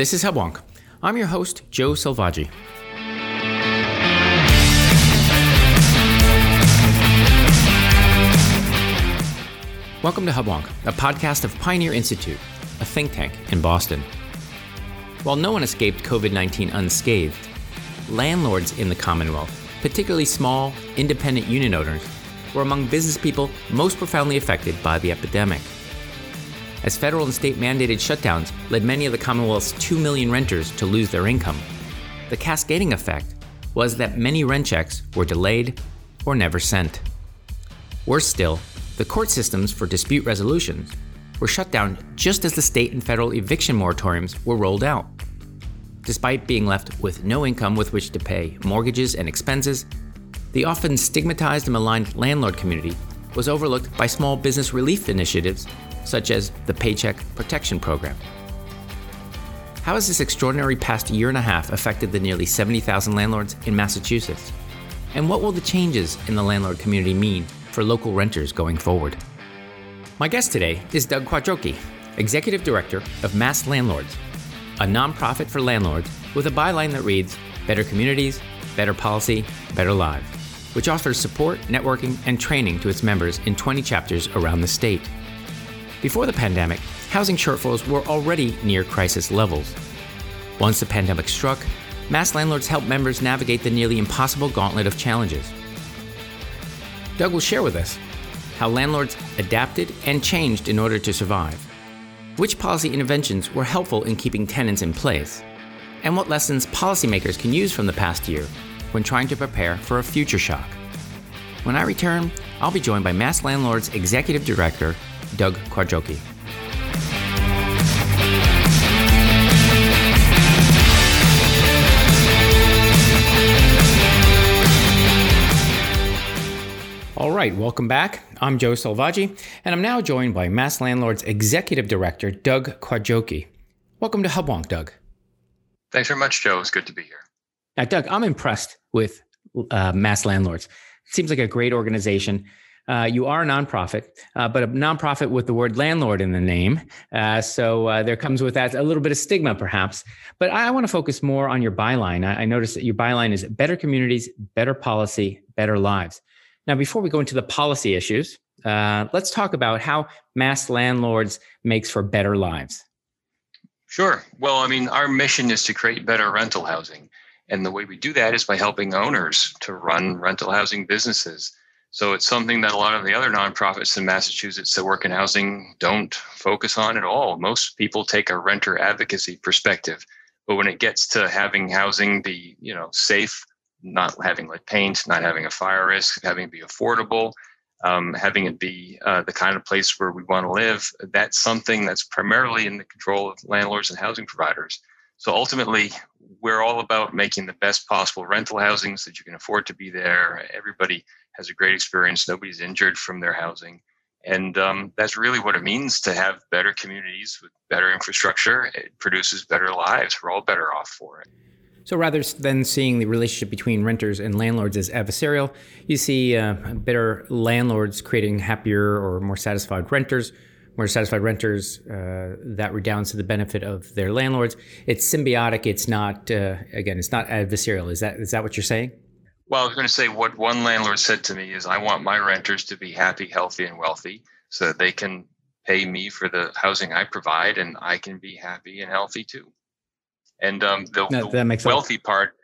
This is Hubwonk. I'm your host, Joe Selvaggi. Welcome to Hubwonk, a podcast of Pioneer Institute, a think tank in Boston. While no one escaped COVID 19 unscathed, landlords in the Commonwealth, particularly small, independent unit owners, were among business people most profoundly affected by the epidemic. As federal and state mandated shutdowns led many of the Commonwealth's 2 million renters to lose their income, the cascading effect was that many rent checks were delayed or never sent. Worse still, the court systems for dispute resolutions were shut down just as the state and federal eviction moratoriums were rolled out. Despite being left with no income with which to pay mortgages and expenses, the often stigmatized and maligned landlord community was overlooked by small business relief initiatives such as the Paycheck Protection Program. How has this extraordinary past year and a half affected the nearly 70,000 landlords in Massachusetts? And what will the changes in the landlord community mean for local renters going forward. My guest today is Doug Quattrochi, Executive Director of Mass Landlords, a nonprofit for landlords with a byline that reads Better Communities, Better Policy, Better Lives, which offers support, networking, and training to its members in 20 chapters around the state. Before the pandemic, housing shortfalls were already near crisis levels. Once the pandemic struck, Mass Landlords helped members navigate the nearly impossible gauntlet of challenges Doug will share with us how landlords adapted and changed in order to survive, which policy interventions were helpful in keeping tenants in place, and what lessons policymakers can use from the past year when trying to prepare for a future shock. When I return, I'll be joined by Mass Landlords Executive Director Doug Quattrochi. All right, welcome back. I'm Joe Selvaggi, and I'm now joined by Mass Landlord's Executive Director, Doug Quattrochi. Welcome to Hubwonk, Doug. Thanks very much, Joe. It's good to be here. Now, Doug, I'm impressed with uh, Mass Landlords. It seems like a great organization. Uh, you are a nonprofit, uh, but a nonprofit with the word landlord in the name. Uh, so uh, there comes with that a little bit of stigma, perhaps. But I, I want to focus more on your byline. I, I noticed that your byline is better communities, better policy, better lives. Now, before we go into the policy issues, uh, let's talk about how mass landlords makes for better lives. Sure. Well, I mean, our mission is to create better rental housing. And the way we do that is by helping owners to run rental housing businesses. So it's something that a lot of the other nonprofits in Massachusetts that work in housing don't focus on at all. Most people take a renter advocacy perspective. But when it gets to having housing be, you know, safe, not having lead paint, not having a fire risk, having it be affordable, um, having it be uh, the kind of place where we want to live. That's something that's primarily in the control of landlords and housing providers. So ultimately, we're all about making the best possible rental housing so that you can afford to be there. Everybody has a great experience. Nobody's injured from their housing. And um, that's really what it means to have better communities with better infrastructure. It produces better lives. We're all better off for it. So rather than seeing the relationship between renters and landlords as adversarial, you see uh, better landlords creating happier or more satisfied renters. More satisfied renters uh, that redounds to the benefit of their landlords. It's symbiotic. It's not uh, again. It's not adversarial. Is that is that what you're saying? Well, I was going to say what one landlord said to me is, "I want my renters to be happy, healthy, and wealthy, so that they can pay me for the housing I provide, and I can be happy and healthy too." And um, the, no, the wealthy sense. part,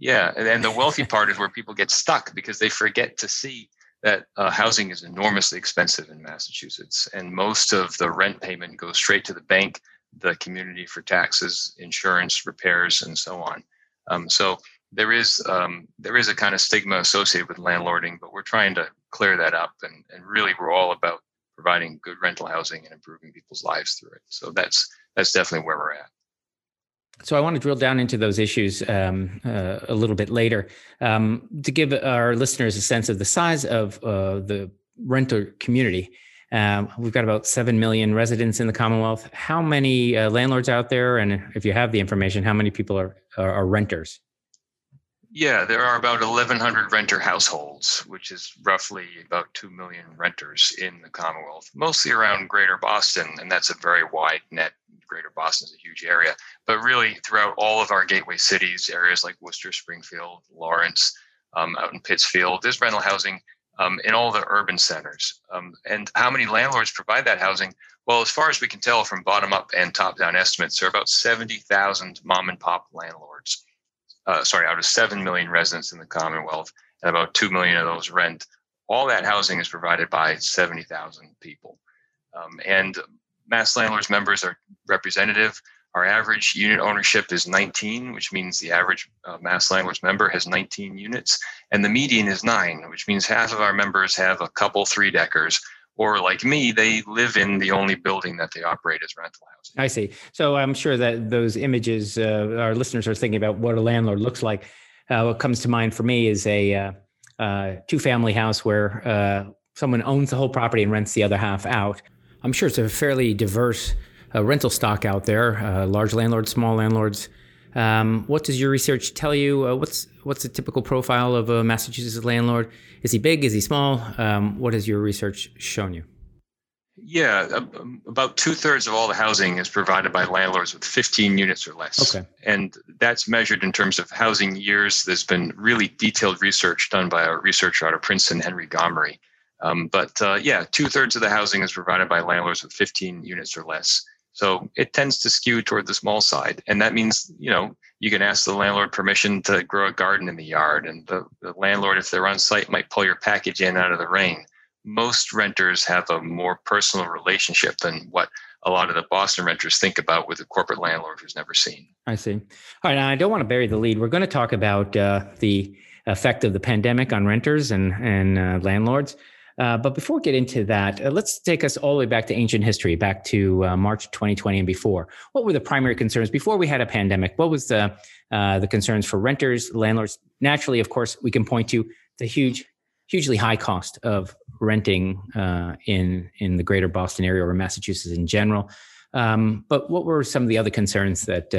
yeah, and the wealthy part is where people get stuck because they forget to see that uh, housing is enormously expensive in Massachusetts, and most of the rent payment goes straight to the bank, the community for taxes, insurance, repairs, and so on. Um, so there is um, there is a kind of stigma associated with landlording, but we're trying to clear that up, and, and really we're all about providing good rental housing and improving people's lives through it. So that's that's definitely where we're at. So I want to drill down into those issues um, uh, a little bit later um, to give our listeners a sense of the size of uh, the renter community. Um, we've got about 7 million residents in the Commonwealth. How many uh, landlords out there? And if you have the information, how many people are, are, are renters? Yeah, there are about 1,100 renter households, which is roughly about 2 million renters in the Commonwealth, mostly around Greater Boston, and that's a very wide net. Greater Boston is a huge area, but really throughout all of our gateway cities, areas like Worcester, Springfield, Lawrence, um, out in Pittsfield, there's rental housing um, in all the urban centers. Um, and how many landlords provide that housing? Well, as far as we can tell from bottom up and top down estimates, there are about 70,000 mom and pop landlords. Uh, sorry, out of 7 million residents in the Commonwealth, and about 2 million of those rent. All that housing is provided by 70,000 people. Um, and Mass Landlords members are representative. Our average unit ownership is 19, which means the average uh, Mass Landlords member has 19 units, and the median is nine, which means half of our members have a couple three deckers, or like me, they live in the only building that they operate as rental housing. I see. So I'm sure that those images, uh, our listeners are thinking about what a landlord looks like. Uh, what comes to mind for me is a uh, uh two family house where uh, someone owns the whole property and rents the other half out. I'm sure it's a fairly diverse uh, rental stock out there, large landlords, small landlords. Um, what does your research tell you? Uh, what's what's a typical profile of a Massachusetts landlord? Is he big? Is he small? Um, what has your research shown you? Yeah, um, about two thirds of all the housing is provided by landlords with 15 units or less. Okay. And that's measured in terms of housing years. There's been really detailed research done by a researcher out of Princeton, Henry Gomory. Um, but uh, yeah, two thirds of the housing is provided by landlords with 15 units or less. So it tends to skew toward the small side. And that means, you know, you can ask the landlord permission to grow a garden in the yard. And the, the landlord, if they're on site, might pull your package in out of the rain. Most renters have a more personal relationship than what a lot of the Boston renters think about with a corporate landlord who's never seen. I see. All right. Now, I don't want to bury the lead. We're going to talk about uh, the effect of the pandemic on renters and, and uh, landlords. Uh, but before we get into that, uh, let's take us all the way back to ancient history, back to uh, March 2020 and before. What were the primary concerns before we had a pandemic? What was the uh, the concerns for renters, landlords? Naturally, of course, we can point to the huge, hugely high cost of renting uh, in in the greater Boston area or Massachusetts in general. Um, but what were some of the other concerns that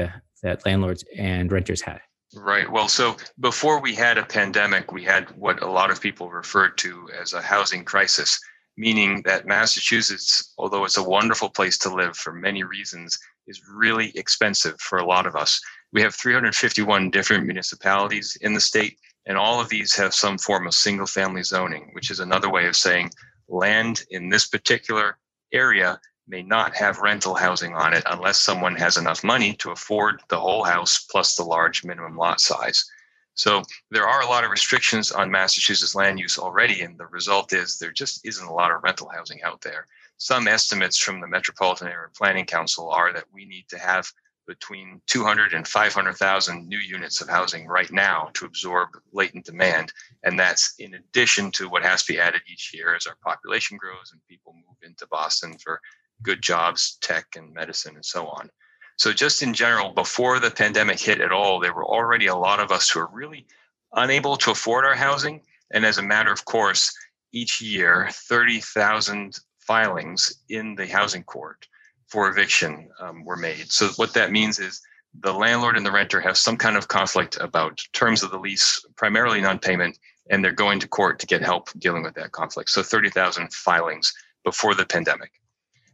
that landlords and renters had? Right. Well, so before we had a pandemic, we had what a lot of people referred to as a housing crisis, meaning that Massachusetts, although it's a wonderful place to live for many reasons, is really expensive for a lot of us. We have 351 different municipalities in the state, and all of these have some form of single family zoning, which is another way of saying land in this particular area may not have rental housing on it unless someone has enough money to afford the whole house plus the large minimum lot size. So there are a lot of restrictions on Massachusetts land use already, and the result is there just isn't a lot of rental housing out there. Some estimates from the Metropolitan Area Planning Council are that we need to have between 200 and 500,000 new units of housing right now to absorb latent demand. And that's in addition to what has to be added each year as our population grows and people move into Boston for good jobs, tech and medicine, and so on. So, just in general, before the pandemic hit at all, there were already a lot of us who are really unable to afford our housing. And as a matter of course, each year, 30,000 filings in the housing court for eviction um, were made. So, what that means is the landlord and the renter have some kind of conflict about terms of the lease, primarily non payment, and they're going to court to get help dealing with that conflict. So, 30,000 filings before the pandemic.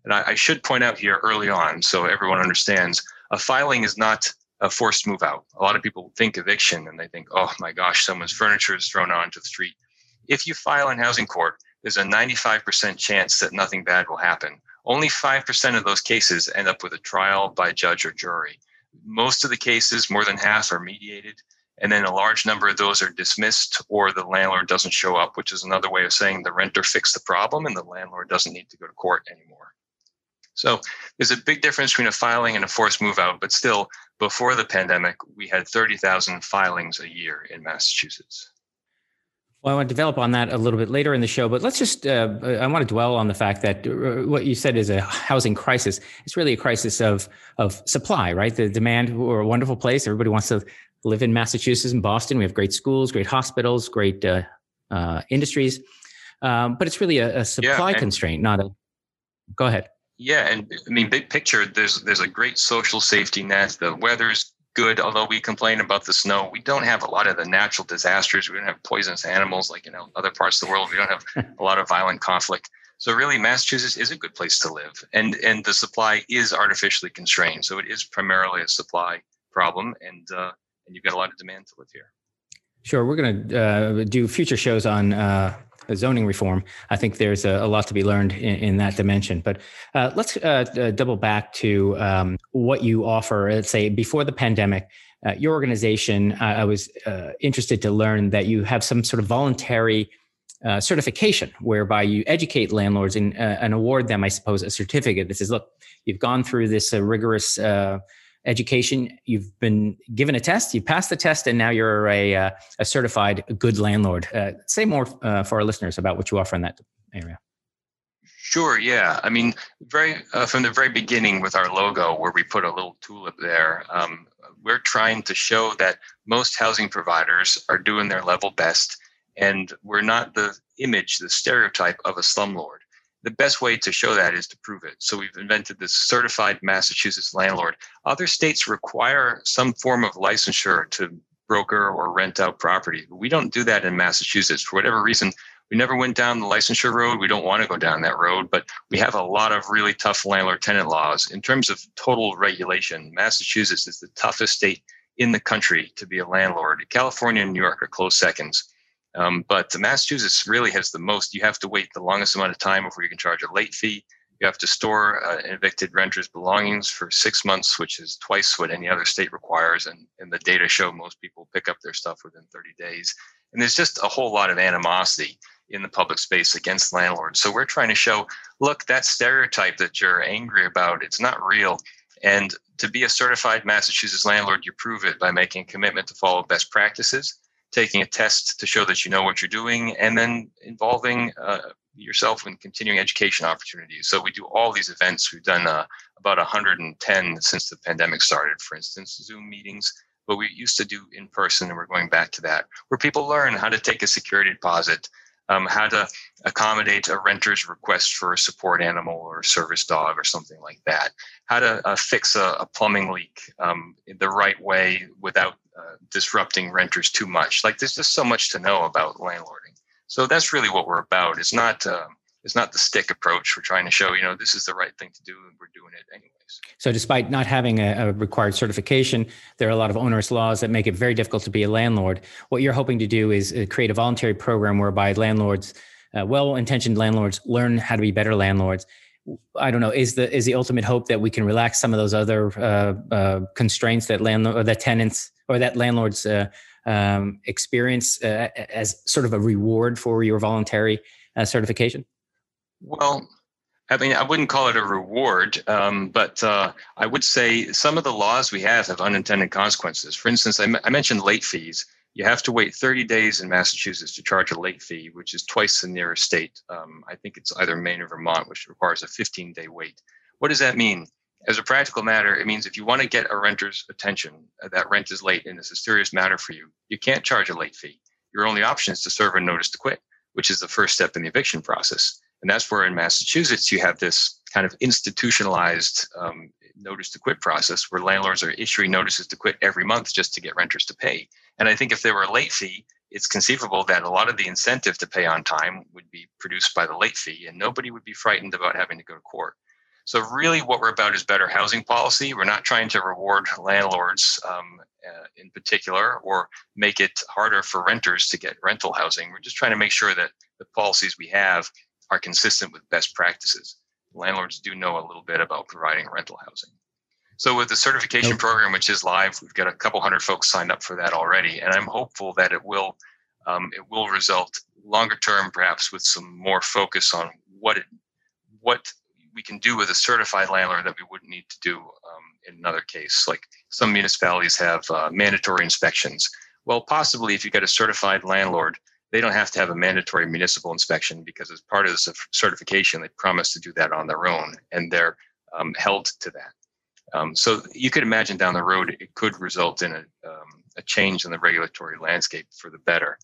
And I, I should point out here early on, so everyone understands, a filing is not a forced move out. A lot of people think eviction and they think, oh my gosh, someone's furniture is thrown onto the street. If you file in housing court, there's a 95% chance that nothing bad will happen. Only 5% of those cases end up with a trial by judge or jury. Most of the cases, more than half, are mediated. And then a large number of those are dismissed or the landlord doesn't show up, which is another way of saying the renter fixed the problem and the landlord doesn't need to go to court anymore. So there's a big difference between a filing and a forced move out, but still, before the pandemic, we had 30,000 filings a year in Massachusetts. Well, I want to develop on that a little bit later in the show, but let's just, uh, I want to dwell on the fact that uh, what you said is a housing crisis. It's really a crisis of, of supply, right? The demand, we're a wonderful place. Everybody wants to live in Massachusetts and Boston. We have great schools, great hospitals, great uh, uh, industries. Um, but it's really a, a supply yeah, constraint, not a, go ahead. Yeah, and I mean, big picture, there's there's a great social safety net. The weather's good. Although we complain about the snow, we don't have a lot of the natural disasters. We don't have poisonous animals like you know other parts of the world. We don't have a lot of violent conflict. So really, Massachusetts is a good place to live, and and the supply is artificially constrained. So it is primarily a supply problem, and uh, and you've got a lot of demand to live here. Sure, we're going to uh, do future shows on uh, zoning reform. I think there's a, a lot to be learned in, in that dimension. But uh, let's uh, uh, double back to um, what you offer. Let's say before the pandemic, uh, your organization. I was interested to learn that you have some sort of voluntary. certification whereby you educate landlords and, and award them, I suppose, a certificate that says, "Look, you've gone through this rigorous education. You've been given a test, you passed the test, and now you're a, uh, a certified good landlord. Uh, say more uh, for our listeners about what you offer in that area. Sure. Yeah. I mean, very uh, from the very beginning with our logo, where we put a little tulip there, um, we're trying to show that most housing providers are doing their level best, and we're not the image, the stereotype of a slumlord the best way to show that is to prove it. So we've invented this certified Massachusetts landlord. Other states require some form of licensure to broker or rent out property. we don't do that in Massachusetts for whatever reason. We never went down the licensure road. We don't want to go down that road, but we have a lot of really tough landlord tenant laws. In terms of total regulation, Massachusetts is the toughest state in the country to be a landlord. California and New York are close seconds. Um, but Massachusetts really has the most. You have to wait the longest amount of time before you can charge a late fee. You have to store uh, an evicted renter's belongings for six months, which is twice what any other state requires. And, and the data show most people pick up their stuff within 30 days. And there's just a whole lot of animosity in the public space against landlords. So we're trying to show look, that stereotype that you're angry about, it's not real. And to be a certified Massachusetts landlord, you prove it by making a commitment to follow best practices taking a test to show that you know what you're doing, and then involving uh, yourself in continuing education opportunities. So we do all these events. We've done uh, about 110 since the pandemic started, for instance, Zoom meetings. But we used to do in person, and we're going back to that, where people learn how to take a security deposit, um, how to accommodate a renter's request for a support animal or a service dog or something like that, how to uh, fix a, a, plumbing leak um, the right way without disrupting renters too much. Like there's just so much to know about landlording. So that's really what we're about. It's not uh, it's not the stick approach. We're trying to show you know this is the right thing to do, and we're doing it anyways. So despite not having a, a required certification, there are a lot of onerous laws that make it very difficult to be a landlord. What you're hoping to do is uh, create a voluntary program whereby landlords, uh, well-intentioned landlords, learn how to be better landlords. I don't know. Is the is the ultimate hope that we can relax some of those other uh, uh, constraints that landlord or that tenants or that landlord's uh, um, experience uh, as sort of a reward for your voluntary uh, certification? Well, I mean, I wouldn't call it a reward, um, but uh, I would say some of the laws we have have unintended consequences. For instance, I, m- I mentioned late fees. You have to wait 30 days in Massachusetts to charge a late fee, which is twice the nearest state. Um, I think it's either Maine or Vermont, which requires a 15 day wait. What does that mean? as a practical matter, it means if you want to get a renter's attention, uh, that rent is late and it's a serious matter for you, you can't charge a late fee. Your only option is to serve a notice to quit, which is the first step in the eviction process. And that's where in Massachusetts you have this kind of institutionalized um, notice to quit process where landlords are issuing notices to quit every month just to get renters to pay. And I think if there were a late fee, it's conceivable that a lot of the incentive to pay on time would be produced by the late fee, and nobody would be frightened about having to go to court. So really, what we're about is better housing policy. We're not trying to reward landlords um, uh, in particular or make it harder for renters to get rental housing. We're just trying to make sure that the policies we have are consistent with best practices. Landlords do know a little bit about providing rental housing. So with the certification program, which is live, we've got a couple hundred folks signed up for that already, and I'm hopeful that it will um, it will result longer term, perhaps with some more focus on what it what we can do with a certified landlord that we wouldn't need to do um, in another case. Like some municipalities have uh, mandatory inspections. Well, possibly if you get a certified landlord, they don't have to have a mandatory municipal inspection because as part of the certification, they promise to do that on their own and they're um, held to that. Um, so you could imagine down the road, it could result in a, um, a change in the regulatory landscape for the better.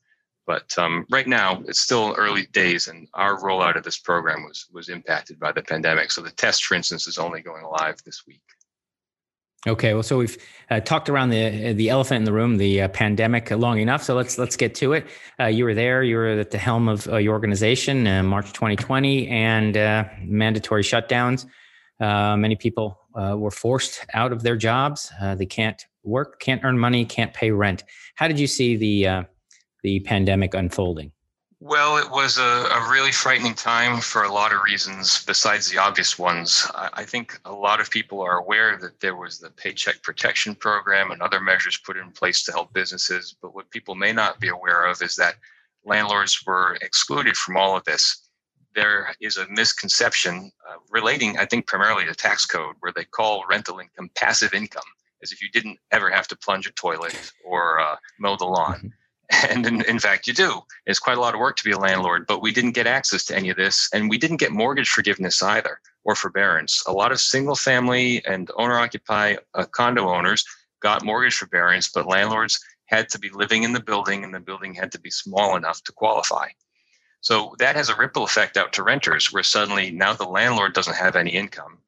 But um, right now, it's still early days, and our rollout of this program was was impacted by the pandemic. So the test, for instance, is only going live this week. Okay, well, so we've uh, talked around the the elephant in the room, the uh, pandemic, long enough. So let's let's get to it. Uh, you were there. You were at the helm of uh, your organization, in March 2020, and uh, mandatory shutdowns. Uh, many people Uh, were forced out of their jobs. Uh, they can't work, can't earn money, can't pay rent. How did you see the uh, the pandemic unfolding? Well, it was a, a, really frightening time for a lot of reasons besides the obvious ones. I, I, think a lot of people are aware that there was the Paycheck Protection Program and other measures put in place to help businesses. But what people may not be aware of is that landlords were excluded from all of this. There is a misconception uh, relating, I think, primarily to tax code, where they call rental income passive income, as if you didn't ever have to plunge a toilet or uh, mow the lawn. Mm-hmm. And in, in, fact you do. It's quite a lot of work to be a landlord but we didn't get access to any of this and we didn't get mortgage forgiveness either or forbearance. A lot of single family and owner occupy uh, condo owners got mortgage forbearance but landlords had to be living in the building and the building had to be small enough to qualify so that has a ripple effect out to renters where suddenly now the landlord doesn't have any income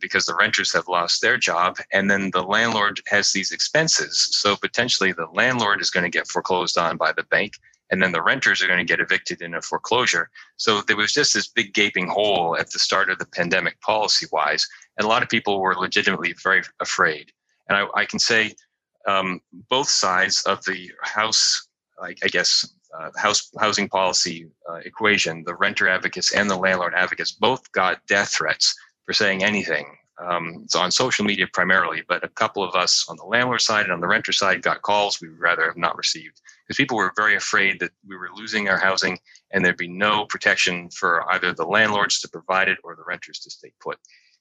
because the renters have lost their job and then the landlord has these expenses. So potentially the landlord is going to get foreclosed on by the bank and then the renters are going to get evicted in a foreclosure. So there was just this big gaping hole at the start of the pandemic policy wise and a lot of people were legitimately very afraid. And i, I can say um, both sides of the house I guess uh, house housing policy uh, equation, the renter advocates and the landlord advocates both got death threats for saying anything. Um, it's on social media primarily, but a couple of us on the landlord side and on the renter side got calls we would rather have not received because people were very afraid that we were losing our housing and there'd be no protection for either the landlords to provide it or the renters to stay put.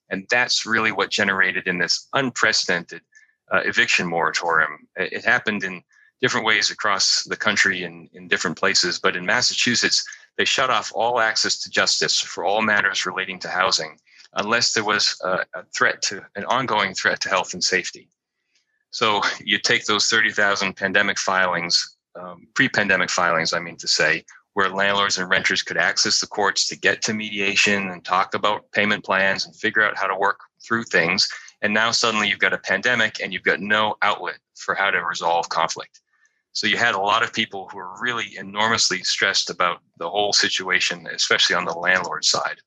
And that's really what generated in this unprecedented uh, eviction moratorium. It happened in different ways across the country and in different places, but in Massachusetts, they shut off all access to justice for all matters relating to housing unless there was a, a threat to an ongoing threat to health and safety. So you take those 30,000 pandemic filings, um, pre pandemic filings, I mean to say, where landlords and renters could access the courts to get to mediation and talk about payment plans and figure out how to work through things. And now suddenly you've got a pandemic and you've got no outlet for how to resolve conflict. So you had a lot of people who were really enormously stressed about the whole situation, especially on the landlord side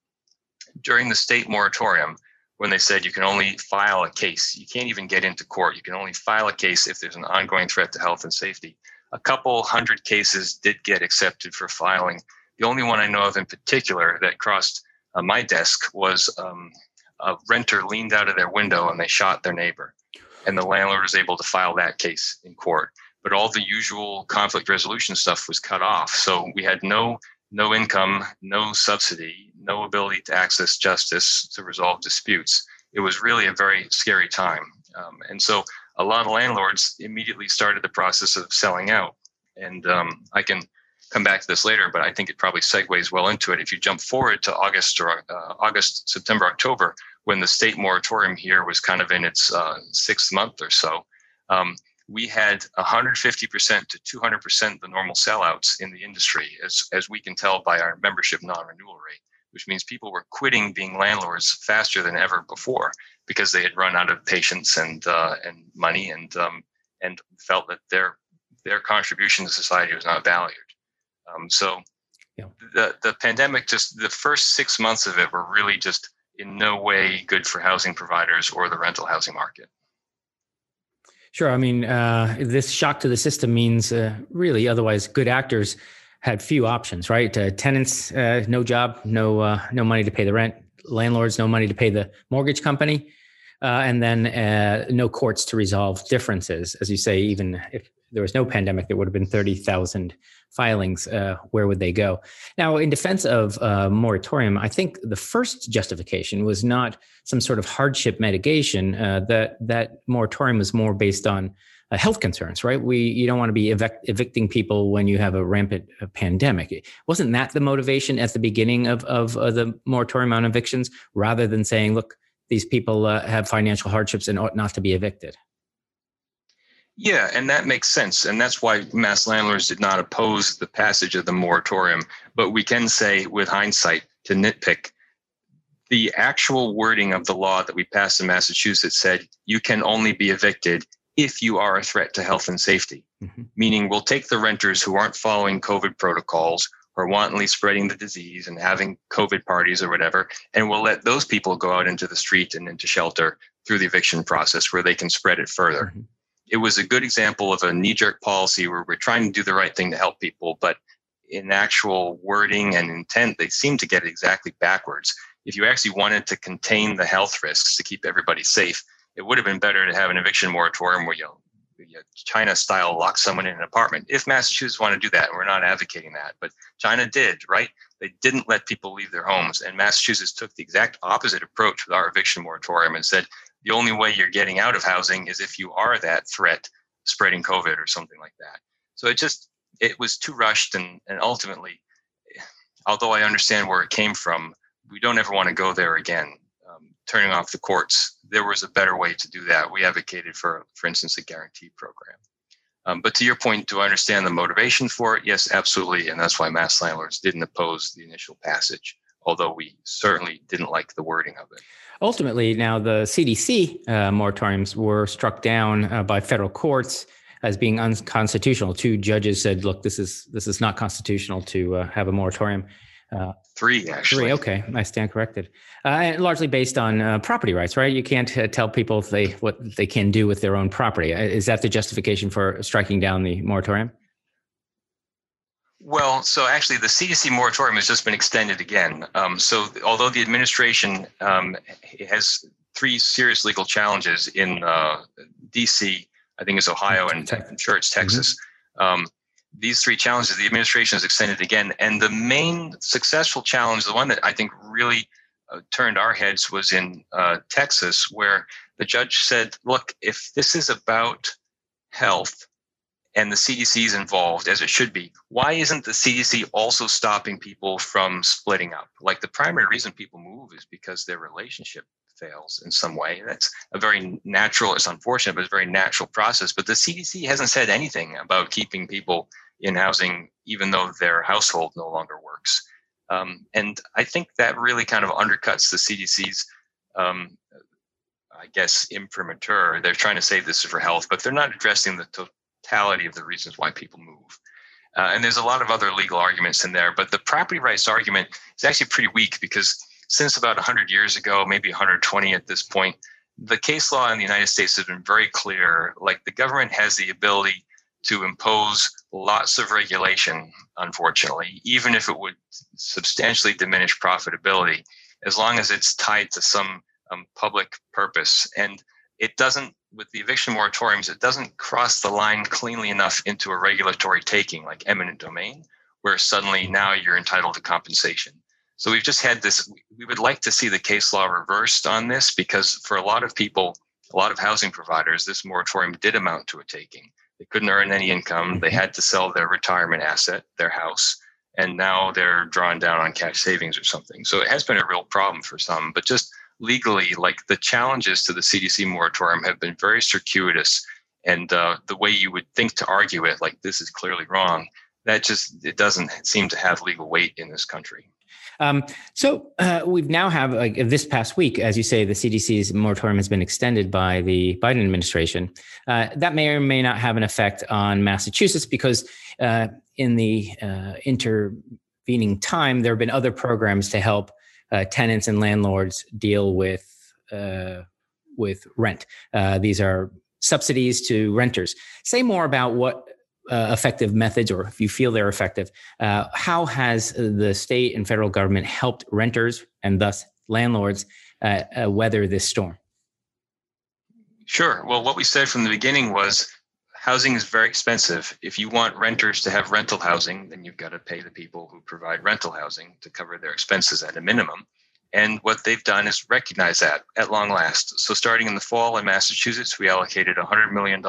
during the state moratorium when they said you can only file a case. You can't even get into court. You can only file a case if there's an ongoing threat to health and safety. A couple hundred cases did get accepted for filing. The only one I know of in particular that crossed uh, my desk was um, a renter leaned out of their window and they shot their neighbor. And the landlord was able to file that case in court. But all the usual conflict resolution stuff was cut off. So we had no no income, no subsidy, no ability to access justice to resolve disputes. It was really a very scary time. Um, and so a lot of landlords immediately started the process of selling out. And um, I can come back to this later, but I think it probably segues well into it. If you jump forward to August or uh, August, September, October, when the state moratorium here was kind of in its uh, sixth month or so, um, we had 150% to 200% the normal sellouts in the industry, as, as we can tell by our membership non renewal rate, which means people were quitting being landlords faster than ever before because they had run out of patience and, uh, and money and, um, and felt that their, their contribution to society was not valued. Um, so yeah. the, the pandemic, just the first six months of it were really just in no way good for housing providers or the rental housing market. Sure. I mean, uh, this shock to the system means uh, really, otherwise, good actors had few options, right? Uh, tenants, uh, no job, no uh, no money to pay the rent. Landlords, no money to pay the mortgage company, uh, and then no courts to resolve differences. As you say, even if there was no pandemic, there would have been thirty thousand filings, uh, where would they go? Now, in defense of uh, moratorium, I think the first justification was not some sort of hardship mitigation. Uh, that that moratorium was more based on uh, health concerns, right? We you don't want to be evict, evicting people when you have a rampant uh, pandemic. Wasn't that the motivation at the beginning of of the moratorium on evictions, rather than saying, look, these people uh, have financial hardships and ought not to be evicted? Yeah, and that makes sense. And that's why mass landlords did not oppose the passage of the moratorium. But we can say, with hindsight, to nitpick, the actual wording of the law that we passed in Massachusetts said you can only be evicted if you are a threat to health and safety. Mm-hmm. Meaning, we'll take the renters who aren't following COVID protocols or wantonly spreading the disease and having COVID parties or whatever, and we'll let those people go out into the street and into shelter through the eviction process where they can spread it further. Mm-hmm. It was a good example of a knee jerk policy where we're trying to do the right thing to help people, but in actual wording and intent, they seem to get it exactly backwards. If you actually wanted to contain the health risks to keep everybody safe, it would have been better to have an eviction moratorium where you, you China style lock someone in an apartment. If Massachusetts want to do that, we're not advocating that, but China did, right? They didn't let people leave their homes. And Massachusetts took the exact opposite approach with our eviction moratorium and said the only way you're getting out of housing is if you are that threat spreading COVID or something like that. So it just, it was too rushed and, and ultimately, although I understand where it came from, we don't ever want to go there again. Um, turning off the courts, there was a better way to do that. We advocated for, for instance, a guarantee program. Um, but to your point, do I understand the motivation for it? Yes, absolutely. And that's why mass landlords didn't oppose the initial passage, although we certainly didn't like the wording of it. Ultimately, now the CDC uh, moratoriums were struck down uh, by federal courts as being unconstitutional. Two judges said, "Look, this is this is not constitutional to uh, have a moratorium." Uh, three, actually. Three. Okay, I stand corrected. Uh, largely based on uh, property rights, right? You can't uh, tell people they what they can do with their own property. Is that the justification for striking down the moratorium? Well, so actually, the CDC moratorium has just been extended again. Um, so, although the administration um, has three serious legal challenges in uh, DC, I think it's Ohio, and I'm sure it's Texas. Mm-hmm. Um, these three challenges, the administration has extended again. And the main successful challenge, the one that I think really uh, turned our heads, was in uh, Texas, where the judge said, look, if this is about health and the CDC is involved, as it should be, why isn't the CDC also stopping people from splitting up? Like the primary reason people move is because their relationship fails in some way. That's a very natural, it's unfortunate, but it's a very natural process. But the CDC hasn't said anything about keeping people in housing, even though their household no longer works. Um, and I think that really kind of undercuts the CDC's, um, I guess, imprimatur. They're trying to say this is for health, but they're not addressing the totality of the reasons why people move. Uh, and there's a lot of other legal arguments in there, but the property rights argument is actually pretty weak because since about 100 years ago, maybe 120 at this point, the case law in the United States has been very clear. Like the government has the ability to impose lots of regulation, unfortunately, even if it would substantially diminish profitability, as long as it's tied to some um, public purpose. And it doesn't, with the eviction moratoriums, it doesn't cross the line cleanly enough into a regulatory taking like eminent domain, where suddenly now you're entitled to compensation. So we've just had this, we would like to see the case law reversed on this because for a lot of people, a lot of housing providers, this moratorium did amount to a taking. They couldn't earn any income. They had to sell their retirement asset, their house, and now they're drawing down on cash savings or something. So it has been a real problem for some. But just legally, like the challenges to the CDC moratorium have been very circuitous. And uh, the way you would think to argue it, like this is clearly wrong, that just it doesn't seem to have legal weight in this country. Um, so uh, we've now have like this past week, as you say, the CDC's moratorium has been extended by the Biden administration. Uh, that may or may not have an effect on Massachusetts because uh, in the uh, intervening time, there have been other programs to help uh, tenants and landlords deal with uh, with rent. these are subsidies to renters. Say more about what uh, effective methods, or if you feel they're effective, uh, how has the state and federal government helped renters and thus landlords uh, uh, weather this storm? Sure. Well, what we said from the beginning was housing is very expensive. If you want renters to have rental housing, then you've got to pay the people who provide rental housing to cover their expenses at a minimum. And what they've done is recognize that at long last. So, starting in the fall in Massachusetts, we allocated $100 million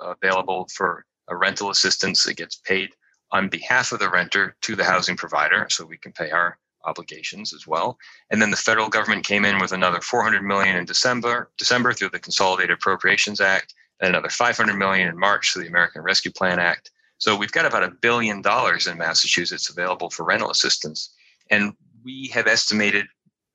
available for a rental assistance that gets paid on behalf of the renter to the housing provider, so we can pay our obligations as well. And then the federal government came in with another 400 million in December, December through the Consolidated Appropriations Act, and another 500 million in March through the American Rescue Plan Act. So we've got about a billion dollars in Massachusetts available for rental assistance, and we have estimated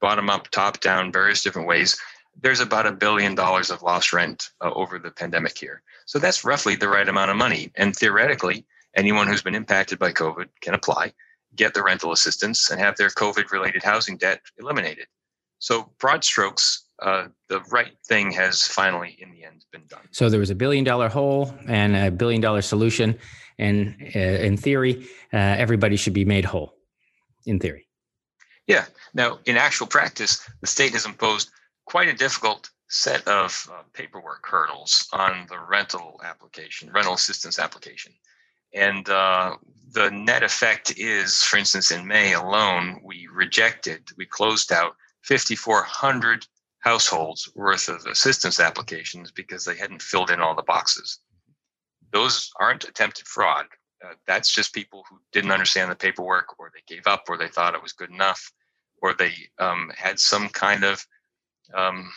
bottom up, top down, various different ways, there's about a billion dollars of lost rent uh, over the pandemic here. So that's roughly the right amount of money. And theoretically, anyone who's been impacted by COVID can apply, get the rental assistance, and have their COVID related housing debt eliminated. So, broad strokes, uh, the right thing has finally, in the end, been done. So, there was a billion dollar hole and a billion dollar solution. And uh, in theory, uh, everybody should be made whole, in theory. Yeah. Now, in actual practice, the state has imposed quite a difficult set of uh, paperwork hurdles on the rental application, rental assistance application. And uh, the net effect is, for instance, in May alone, we rejected, we closed out 5,400 households worth of assistance applications because they hadn't filled in all the boxes. Those aren't attempted fraud. Uh, that's just people who didn't understand the paperwork, or they gave up, or they thought it was good enough, or they um, had some kind of um,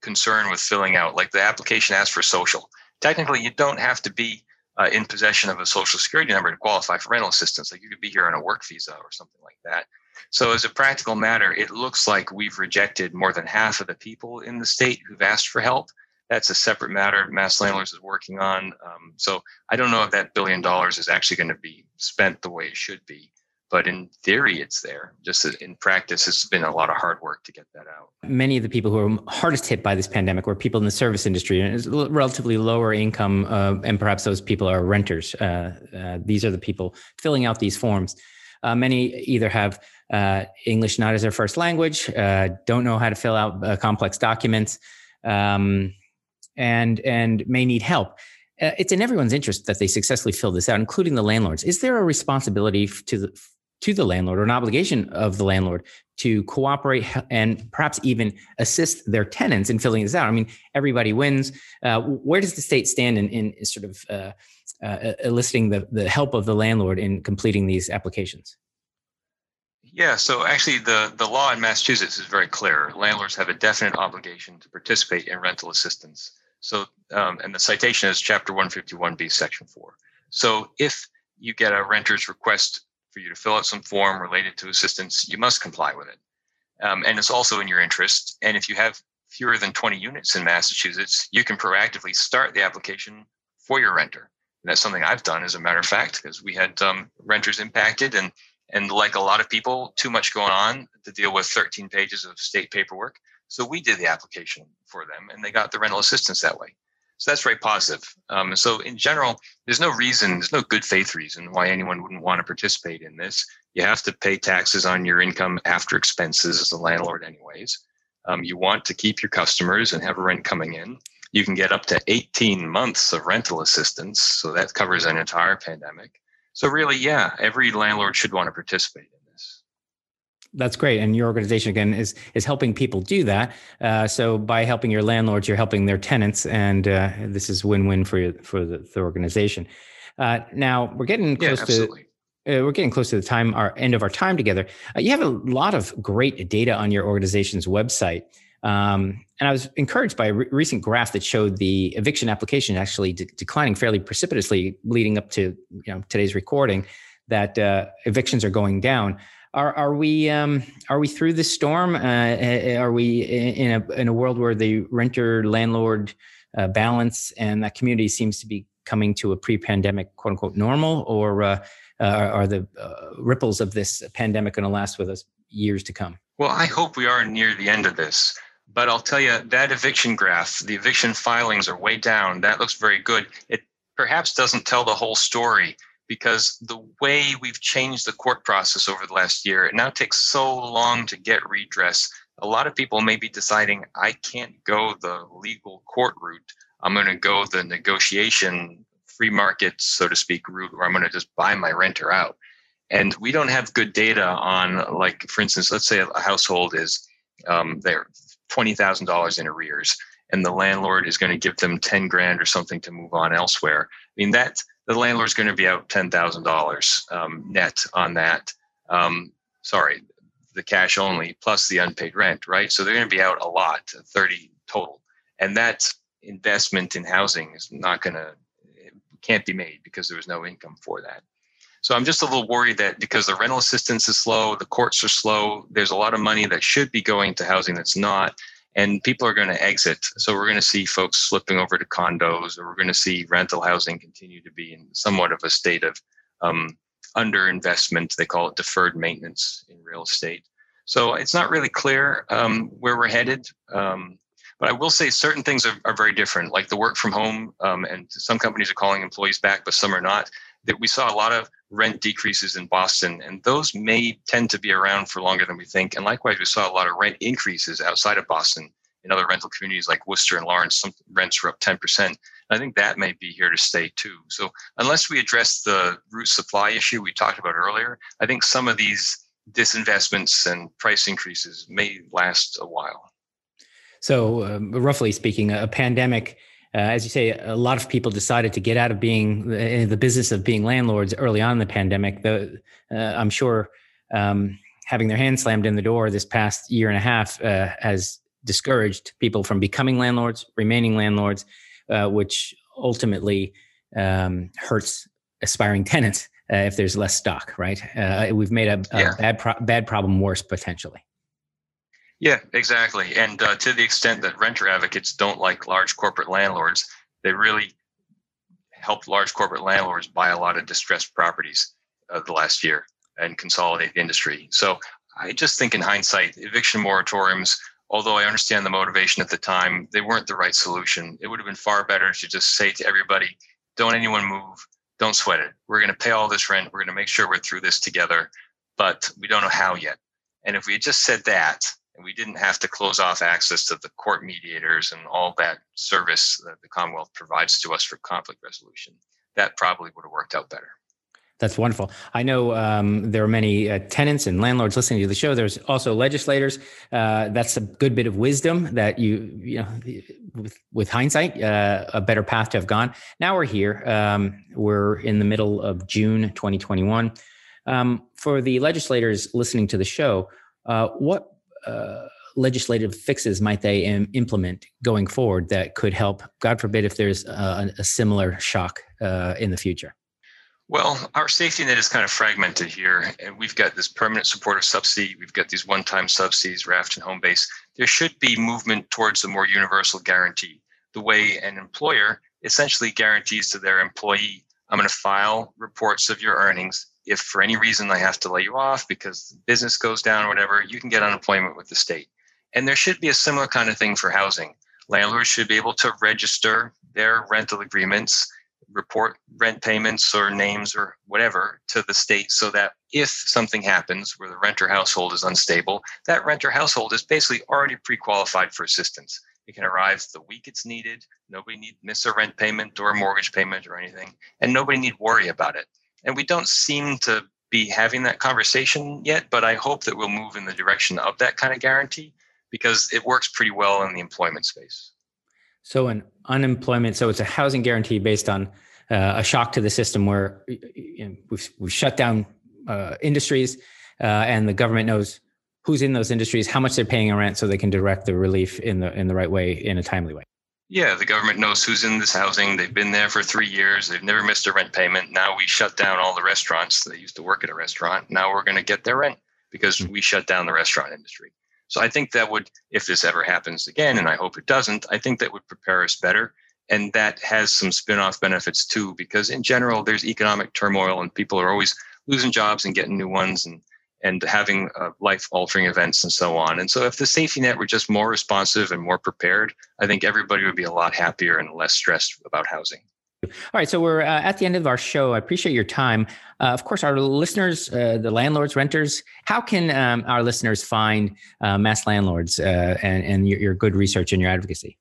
concern with filling out. Like the application asks for social. Technically, you don't have to be uh, in possession of a social security number to qualify for rental assistance. Like you could be here on a work visa or something like that. So, as a practical matter, it looks like we've rejected more than half of the people in the state who've asked for help. That's a separate matter Mass Landlords is working on. Um, so, I don't know if that billion dollars is actually going to be spent the way it should be but in theory it's there just in practice it's been a lot of hard work to get that out many of the people who are hardest hit by this pandemic were people in the service industry and relatively lower income uh, and perhaps those people are renters uh, uh, these are the people filling out these forms uh, many either have uh, english not as their first language uh, don't know how to fill out complex documents um, and and may need help it's in everyone's interest that they successfully fill this out, including the landlords. Is there a responsibility to the to the landlord or an obligation of the landlord to cooperate and perhaps even assist their tenants in filling this out. I mean, everybody wins. Uh, where does the state stand in, in sort of uh, uh, eliciting the, the help of the landlord in completing these applications? Yeah, so actually, the, the law in Massachusetts is very clear. Landlords have a definite obligation to participate in rental assistance. So, um, and the citation is Chapter 151B, Section 4. So, if you get a renter's request for you to fill out some form related to assistance, you must comply with it. Um, and it's also in your interest. And if you have fewer than 20 units in Massachusetts, you can proactively start the application for your renter. And that's something I've done, as a matter of fact, because we had um, renters impacted, and and like a lot of people, too much going on to deal with 13 pages of state paperwork. So we did the application for them, and they got the rental assistance that way. So that's very positive. Um, so in general, there's no reason, there's no good faith reason why anyone wouldn't want to participate in this. You have to pay taxes on your income after expenses as a landlord, anyways. Um, you want to keep your customers and have rent coming in. You can get up to 18 months of rental assistance. So that covers an entire pandemic. So really, yeah, every landlord should want to participate in this. that's great, and your organization again is is helping people do that. Uh, so by helping your landlords, you're helping their tenants, and uh, this is win win for for the, the organization. Uh, now we're getting close yeah, to. Uh, we're getting close to the time, our end of our time together. Uh, you have a lot of great data on your organization's website. Um, and I was encouraged by a re- recent graph that showed the eviction application actually de- declining fairly precipitously leading up to you know, today's recording, that uh, evictions are going down. Are are we um, are we through the storm? Uh, uh, are we in a in a world where the renter landlord uh, balance and that community seems to be coming to a pre-pandemic quote unquote normal, or uh, uh are the uh, ripples of this pandemic going to last with us years to come? Well, I hope we are near the end of this. But I'll tell you that eviction graph, the eviction filings are way down. That looks very good. It perhaps doesn't tell the whole story because the way we've changed the court process over the last year, it now takes so long to get redress. A lot of people may be deciding, I can't go the legal court route. I'm going to go the negotiation, free market, so to speak, route, where I'm going to just buy my renter out. And we don't have good data on, like, for instance, let's say a household is um, they're $20,000 in arrears and the landlord is going to give them 10 grand or something to move on elsewhere. I mean, that the landlord's going to be out $10,000 um, net on that. Um, sorry, the cash only plus the unpaid rent, right? So they're going to be out a lot, 30 total. And that investment in housing is not going to, can't be made because there was no income for that. So I'm just a little worried that because the rental assistance is slow, the courts are slow, there's a lot of money that should be going to housing that's not, and people are going to exit. So we're going to see folks slipping over to condos, or we're going to see rental housing continue to be in somewhat of a state of um, underinvestment. They call it deferred maintenance in real estate. So it's not really clear um, where we're headed. Um, but I will say certain things are, are very different, like the work from home, um, and some companies are calling employees back, but some are not. That we saw a lot of rent decreases in Boston, and those may tend to be around for longer than we think. And likewise, we saw a lot of rent increases outside of Boston in other rental communities like Worcester and Lawrence. Some rents were up 10%. I think that may be here to stay too. So unless we address the root supply issue we talked about earlier, I think some of these disinvestments and price increases may last a while. So, um, roughly speaking, a pandemic, uh, as you say, a lot of people decided to get out of being in uh, the business of being landlords early on in the pandemic. The, uh, I'm sure um, having their hands slammed in the door this past year and a half uh, has discouraged people from becoming landlords, remaining landlords, uh, which ultimately um, hurts aspiring tenants uh, if there's less stock. Right? we've made a, a yeah. bad pro- bad problem worse potentially. Yeah, exactly. And uh, to the extent that renter advocates don't like large corporate landlords, they really helped large corporate landlords buy a lot of distressed properties uh, the last year and consolidate the industry. So I just think in hindsight, eviction moratoriums, although I understand the motivation at the time, they weren't the right solution. It would have been far better to just say to everybody, don't anyone move, don't sweat it. We're going to pay all this rent. We're going to make sure we're through this together, but we don't know how yet. And if we had just said that, and we didn't have to close off access to the court mediators and all that service that the Commonwealth provides to us for conflict resolution. That probably would have worked out better. That's wonderful. I know um, there are many uh, tenants and landlords listening to the show. There's also legislators. Uh, that's a good bit of wisdom that you, you know, with, with hindsight, uh, a better path to have gone. Now we're here. Um, we're in the middle of June 2021. Um, for the legislators listening to the show, uh, what uh, legislative fixes might they Im- implement going forward that could help, God forbid, if there's a, a similar shock uh, in the future? Well, our safety net is kind of fragmented here, and we've got this permanent supportive subsidy. We've got these one-time subsidies, RAFT and HomeBASE. There should be movement towards a more universal guarantee, the way an employer essentially guarantees to their employee, "I'm going to file reports of your earnings if for any reason I have to lay you off because business goes down or whatever, you can get unemployment with the state. And there should be a similar kind of thing for housing. Landlords should be able to register their rental agreements, report rent payments or names or whatever to the state so that if something happens where the renter household is unstable, that renter household is basically already pre qualified for assistance. It can arrive the week it's needed. Nobody need miss a rent payment or a mortgage payment or anything, and nobody need worry about it. And we don't seem to be having that conversation yet, but I hope that we'll move in the direction of that kind of guarantee because it works pretty well in the employment space. So, an unemployment, so it's a housing guarantee based on uh, a shock to the system where you know, we've, we've shut down uh, industries uh, and the government knows who's in those industries, how much they're paying in rent, so they can direct the relief in the in the right way in a timely way. Yeah, the government knows who's in this housing. They've been there for three years. They've never missed a rent payment. Now we shut down all the restaurants. They used to work at a restaurant. Now we're going to get their rent because hmm. we shut down the restaurant industry. So I think that would, if this ever happens again, and I hope it doesn't, I think that would prepare us better. And that has some spin off benefits too, because in general, there's economic turmoil and people are always losing jobs and getting new ones. And and having uh, life altering events and so on. And so, if the safety net were just more responsive and more prepared, I think everybody would be a lot happier and less stressed about housing. All right, so we're uh, at the end of our show. I appreciate your time. Uh, of course, our listeners, uh, the landlords, renters, how can um, our listeners find uh, MassLandlords uh, and, and your, your good research and your advocacy?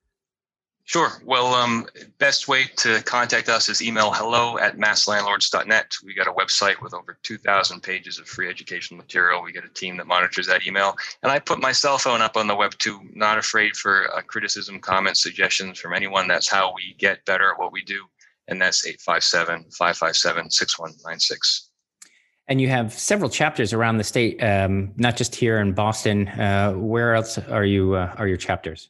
Sure. Well, um, best way to contact us is email hello at masslandlords.net. We got a website with over 2,000 pages of free educational material. We got a team that monitors that email. And I put my cell phone up on the web too. Not afraid for uh, criticism, comments, suggestions from anyone. That's how we get better at what we do. And that's 857 557 6196. And you have several chapters around the state, um, not just here in Boston. Uh, where else are you? Uh, are your chapters?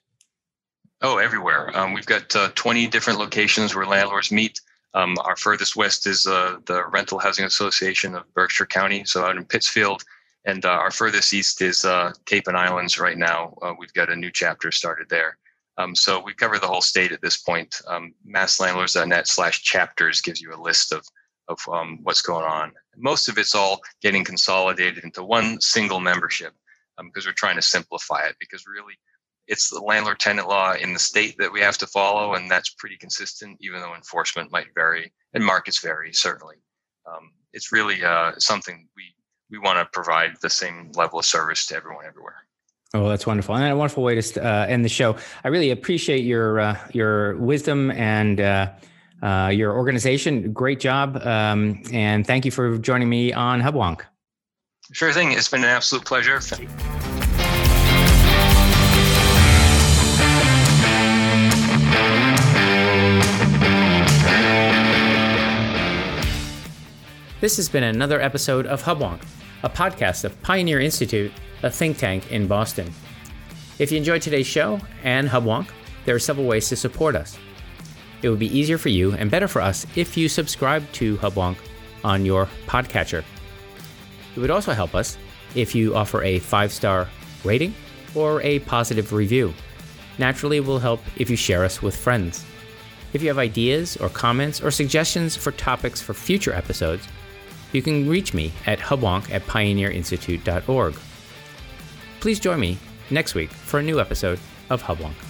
Oh, everywhere. Um, we've got uh, 20 different locations where landlords meet. Um, our furthest west is uh, the Rental Housing Association of Berkshire County, so out in Pittsfield. And uh, our furthest east is uh, Cape and Islands right now. Uh, we've got a new chapter started there. Um, so we cover the whole state at this point. Um, masslandlords.net slash chapters gives you a list of, of um, what's going on. Most of it's all getting consolidated into one single membership because um, we're trying to simplify it because really it's the landlord tenant law in the state that we have to follow, and that's pretty consistent, even though enforcement might vary and markets vary, certainly. Um, it's really uh, something we, we want to provide the same level of service to everyone everywhere. Oh, that's wonderful, and a wonderful way to uh, end the show. I really appreciate your uh, your wisdom and uh, uh your organization. Great job, um, and thank you for joining me on Hubwonk. Sure thing. It's been an absolute pleasure. This has been another episode of Hubwonk, a podcast of Pioneer Institute, a think tank in Boston. If you enjoyed today's show and Hubwonk, there are several ways to support us. It would be easier for you and better for us if you subscribe to Hubwonk on your podcatcher. It would also help us if you offer a five star rating or a positive review. Naturally, it will help if you share us with friends. If you have ideas or comments or suggestions for topics for future episodes, you can reach me at hubwonk at pioneerinstitute.org. Please join me next week for a new episode of Hubwonk.